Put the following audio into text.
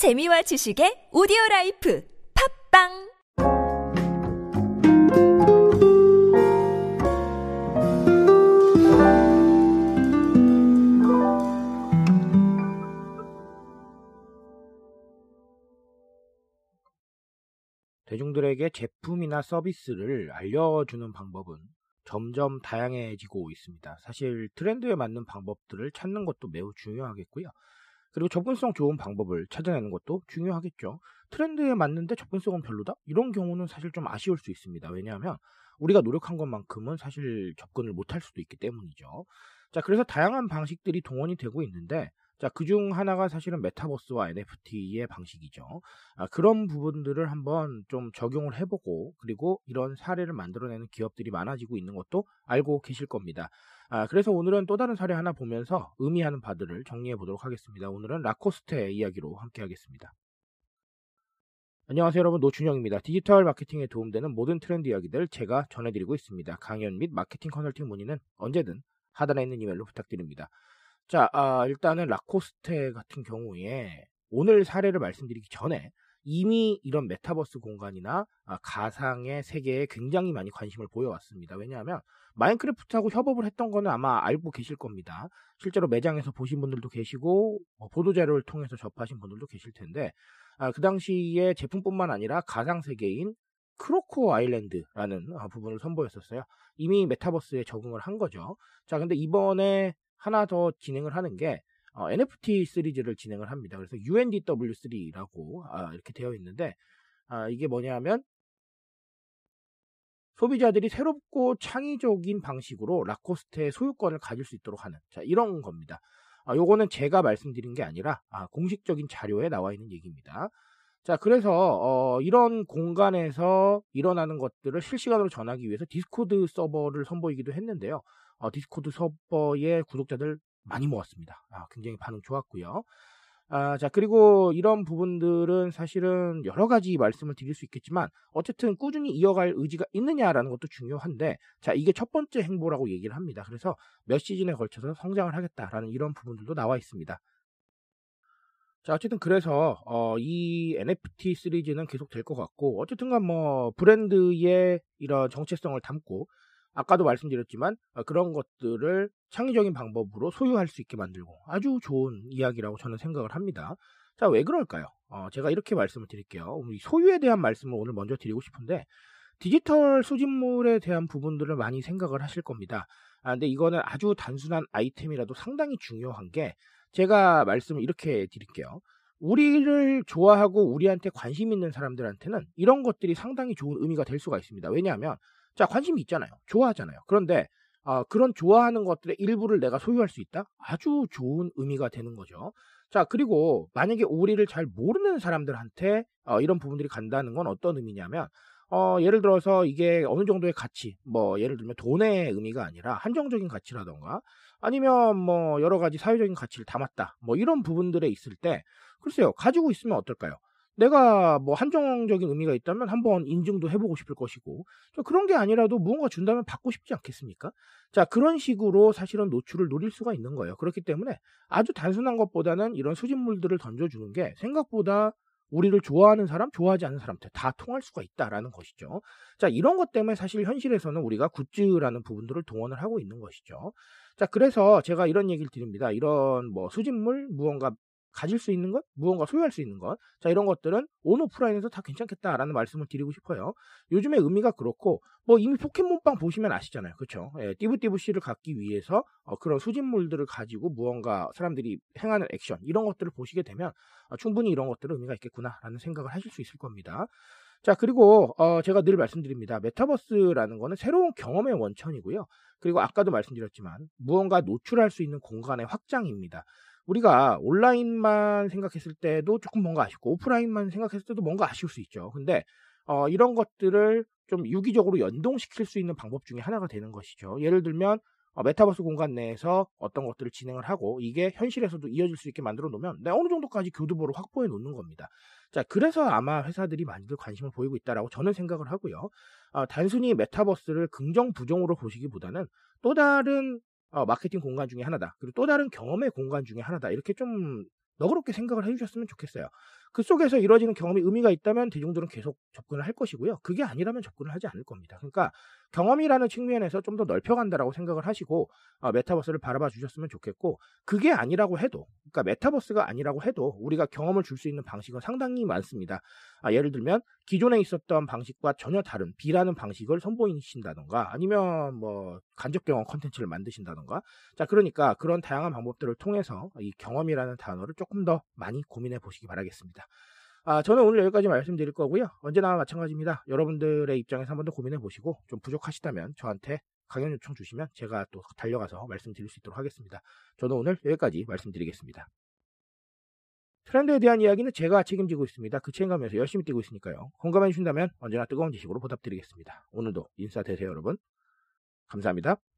재미와 지식의 오디오 라이프 팟빵 대중들에게 제품이나 서비스를 알려주는 방법은 점점 다양해지고 있습니다. 사실 트렌드에 맞는 방법들을 찾는 것도 매우 중요하겠고요. 그리고 접근성 좋은 방법을 찾아내는 것도 중요하겠죠. 트렌드에 맞는데 접근성은 별로다? 이런 경우는 사실 좀 아쉬울 수 있습니다. 왜냐하면 우리가 노력한 것만큼은 사실 접근을 못할 수도 있기 때문이죠. 자, 그래서 다양한 방식들이 동원이 되고 있는데 자, 그 중 하나가 사실은 메타버스와 NFT의 방식이죠. 아, 그런 부분들을 한번 좀 적용을 해보고, 그리고 이런 사례를 만들어내는 기업들이 많아지고 있는 것도 알고 계실 겁니다. 아, 그래서 오늘은 또 다른 사례 하나 보면서 의미하는 바들을 정리해 보도록 하겠습니다. 오늘은 라코스테 이야기로 함께 하겠습니다. 안녕하세요 여러분 노준영입니다. 디지털 마케팅에 도움되는 모든 트렌드 이야기들 제가 전해드리고 있습니다. 강연 및 마케팅 컨설팅 문의는 언제든 하단에 있는 이메일로 부탁드립니다. 자, 아, 일단은 라코스테 같은 경우에 오늘 사례를 말씀드리기 전에 이미 이런 메타버스 공간이나 아, 가상의 세계에 굉장히 많이 관심을 보여왔습니다. 왜냐하면 마인크래프트하고 협업을 했던 거는 아마 알고 계실 겁니다. 실제로 매장에서 보신 분들도 계시고 뭐 보도자료를 통해서 접하신 분들도 계실 텐데 아, 그 당시에 제품뿐만 아니라 가상 세계인 크로코 아일랜드라는 아, 부분을 선보였었어요. 이미 메타버스에 적응을 한 거죠. 자, 근데 이번에 하나 더 진행을 하는 게 어, NFT 시리즈를 진행을 합니다. 그래서 UNDW3라고 아, 이렇게 되어 있는데 아, 이게 뭐냐면 소비자들이 새롭고 창의적인 방식으로 라코스테의 소유권을 가질 수 있도록 하는 자, 이런 겁니다. 아, 요거는 제가 말씀드린 게 아니라 아, 공식적인 자료에 나와 있는 얘기입니다. 자, 그래서 어, 이런 공간에서 일어나는 것들을 실시간으로 전하기 위해서 디스코드 서버를 선보이기도 했는데요. 어, 디스코드 서버의 구독자들 많이 모았습니다. 아, 굉장히 반응 좋았고요. 아, 자, 그리고 이런 부분들은 사실은 여러 가지 말씀을 드릴 수 있겠지만, 어쨌든 꾸준히 이어갈 의지가 있느냐라는 것도 중요한데, 자, 이게 첫 번째 행보라고 얘기를 합니다. 그래서 몇 시즌에 걸쳐서 성장을 하겠다라는 이런 부분들도 나와 있습니다. 자, 어쨌든 그래서, 어, 이 NFT 시리즈는 계속 될 것 같고, 어쨌든간 뭐, 브랜드의 이런 정체성을 담고, 아까도 말씀드렸지만 어, 그런 것들을 창의적인 방법으로 소유할 수 있게 만들고 아주 좋은 이야기라고 저는 생각을 합니다. 자, 왜 그럴까요? 어, 제가 이렇게 말씀을 드릴게요. 소유에 대한 말씀을 오늘 먼저 드리고 싶은데 디지털 수집물에 대한 부분들을 많이 생각을 하실 겁니다. 아, 근데 이거는 아주 단순한 아이템이라도 상당히 중요한 게 제가 말씀을 이렇게 드릴게요. 우리를 좋아하고 우리한테 관심 있는 사람들한테는 이런 것들이 상당히 좋은 의미가 될 수가 있습니다. 왜냐하면 자, 관심이 있잖아요. 좋아하잖아요. 그런데 어, 그런 좋아하는 것들의 일부를 내가 소유할 수 있다? 아주 좋은 의미가 되는 거죠. 자, 그리고 만약에 우리를 잘 모르는 사람들한테 어, 이런 부분들이 간다는 건 어떤 의미냐면, 어, 예를 들어서 이게 어느 정도의 가치, 뭐, 예를 들면 돈의 의미가 아니라 한정적인 가치라던가, 아니면 뭐, 여러 가지 사회적인 가치를 담았다. 뭐, 이런 부분들에 있을 때, 글쎄요, 가지고 있으면 어떨까요? 내가 뭐 한정적인 의미가 있다면 한번 인증도 해보고 싶을 것이고 그런 게 아니라도 무언가 준다면 받고 싶지 않겠습니까? 자 그런 식으로 사실은 노출을 노릴 수가 있는 거예요. 그렇기 때문에 아주 단순한 것보다는 이런 수집물들을 던져주는 게 생각보다 우리를 좋아하는 사람, 좋아하지 않는 사람한테 다 통할 수가 있다라는 것이죠. 자, 이런 것 때문에 사실 현실에서는 우리가 굿즈라는 부분들을 동원을 하고 있는 것이죠. 자, 그래서 제가 이런 얘기를 드립니다. 이런 뭐 수집물, 무언가 가질 수 있는 것, 무언가 소유할 수 있는 것, 자 이런 것들은 온 오프라인에서 다 괜찮겠다라는 말씀을 드리고 싶어요. 요즘의 의미가 그렇고 뭐 이미 포켓몬빵 보시면 아시잖아요, 그렇죠? 예, 띠부띠부 씨를 갖기 위해서 어, 그런 수집물들을 가지고 무언가 사람들이 행하는 액션 이런 것들을 보시게 되면 어, 충분히 이런 것들은 의미가 있겠구나라는 생각을 하실 수 있을 겁니다. 자 그리고 어, 제가 늘 말씀드립니다. 메타버스라는 거는 새로운 경험의 원천이고요. 그리고 아까도 말씀드렸지만 무언가 노출할 수 있는 공간의 확장입니다. 우리가 온라인만 생각했을 때도 조금 뭔가 아쉽고 오프라인만 생각했을 때도 뭔가 아쉬울 수 있죠. 근데 어, 이런 것들을 좀 유기적으로 연동시킬 수 있는 방법 중에 하나가 되는 것이죠. 예를 들면 어, 메타버스 공간 내에서 어떤 것들을 진행을 하고 이게 현실에서도 이어질 수 있게 만들어 놓으면 내가 어느 정도까지 교두보를 확보해 놓는 겁니다. 자, 그래서 아마 회사들이 많이들 관심을 보이고 있다라고 저는 생각을 하고요. 어, 단순히 메타버스를 긍정 부정으로 보시기보다는 또 다른 어, 마케팅 공간 중에 하나다. 그리고 또 다른 경험의 공간 중에 하나다. 이렇게 좀 너그럽게 생각을 해주셨으면 좋겠어요. 그 속에서 이루어지는 경험이 의미가 있다면 대중들은 계속 접근을 할 것이고요. 그게 아니라면 접근을 하지 않을 겁니다. 그러니까 경험이라는 측면에서 좀 더 넓혀간다라고 생각을 하시고 어, 메타버스를 바라봐 주셨으면 좋겠고 그게 아니라고 해도 그러니까 메타버스가 아니라고 해도 우리가 경험을 줄 수 있는 방식은 상당히 많습니다. 아, 예를 들면 기존에 있었던 방식과 전혀 다른 B라는 방식을 선보이신다던가 아니면 뭐 간접 경험 컨텐츠를 만드신다던가 자 그러니까 그런 다양한 방법들을 통해서 이 경험이라는 단어를 조금 더 많이 고민해 보시기 바라겠 습니다. 아, 저는 오늘 여기까지 말씀드릴 거고요. 언제나 마찬가지입니다. 여러분들의 입장에서 한 번 더 고민해 보시고 좀 부족하시다면 저한테 강연 요청 주시면 제가 또 달려가서 말씀드릴 수 있도록 하겠습니다. 저는 오늘 여기까지 말씀드리겠습니다. 트렌드에 대한 이야기는 제가 책임지고 있습니다. 그 책임감에서 열심히 뛰고 있으니까요. 공감해 주신다면 언제나 뜨거운 지식으로 보답드리겠습니다. 오늘도 인사 되세요, 여러분. 감사합니다.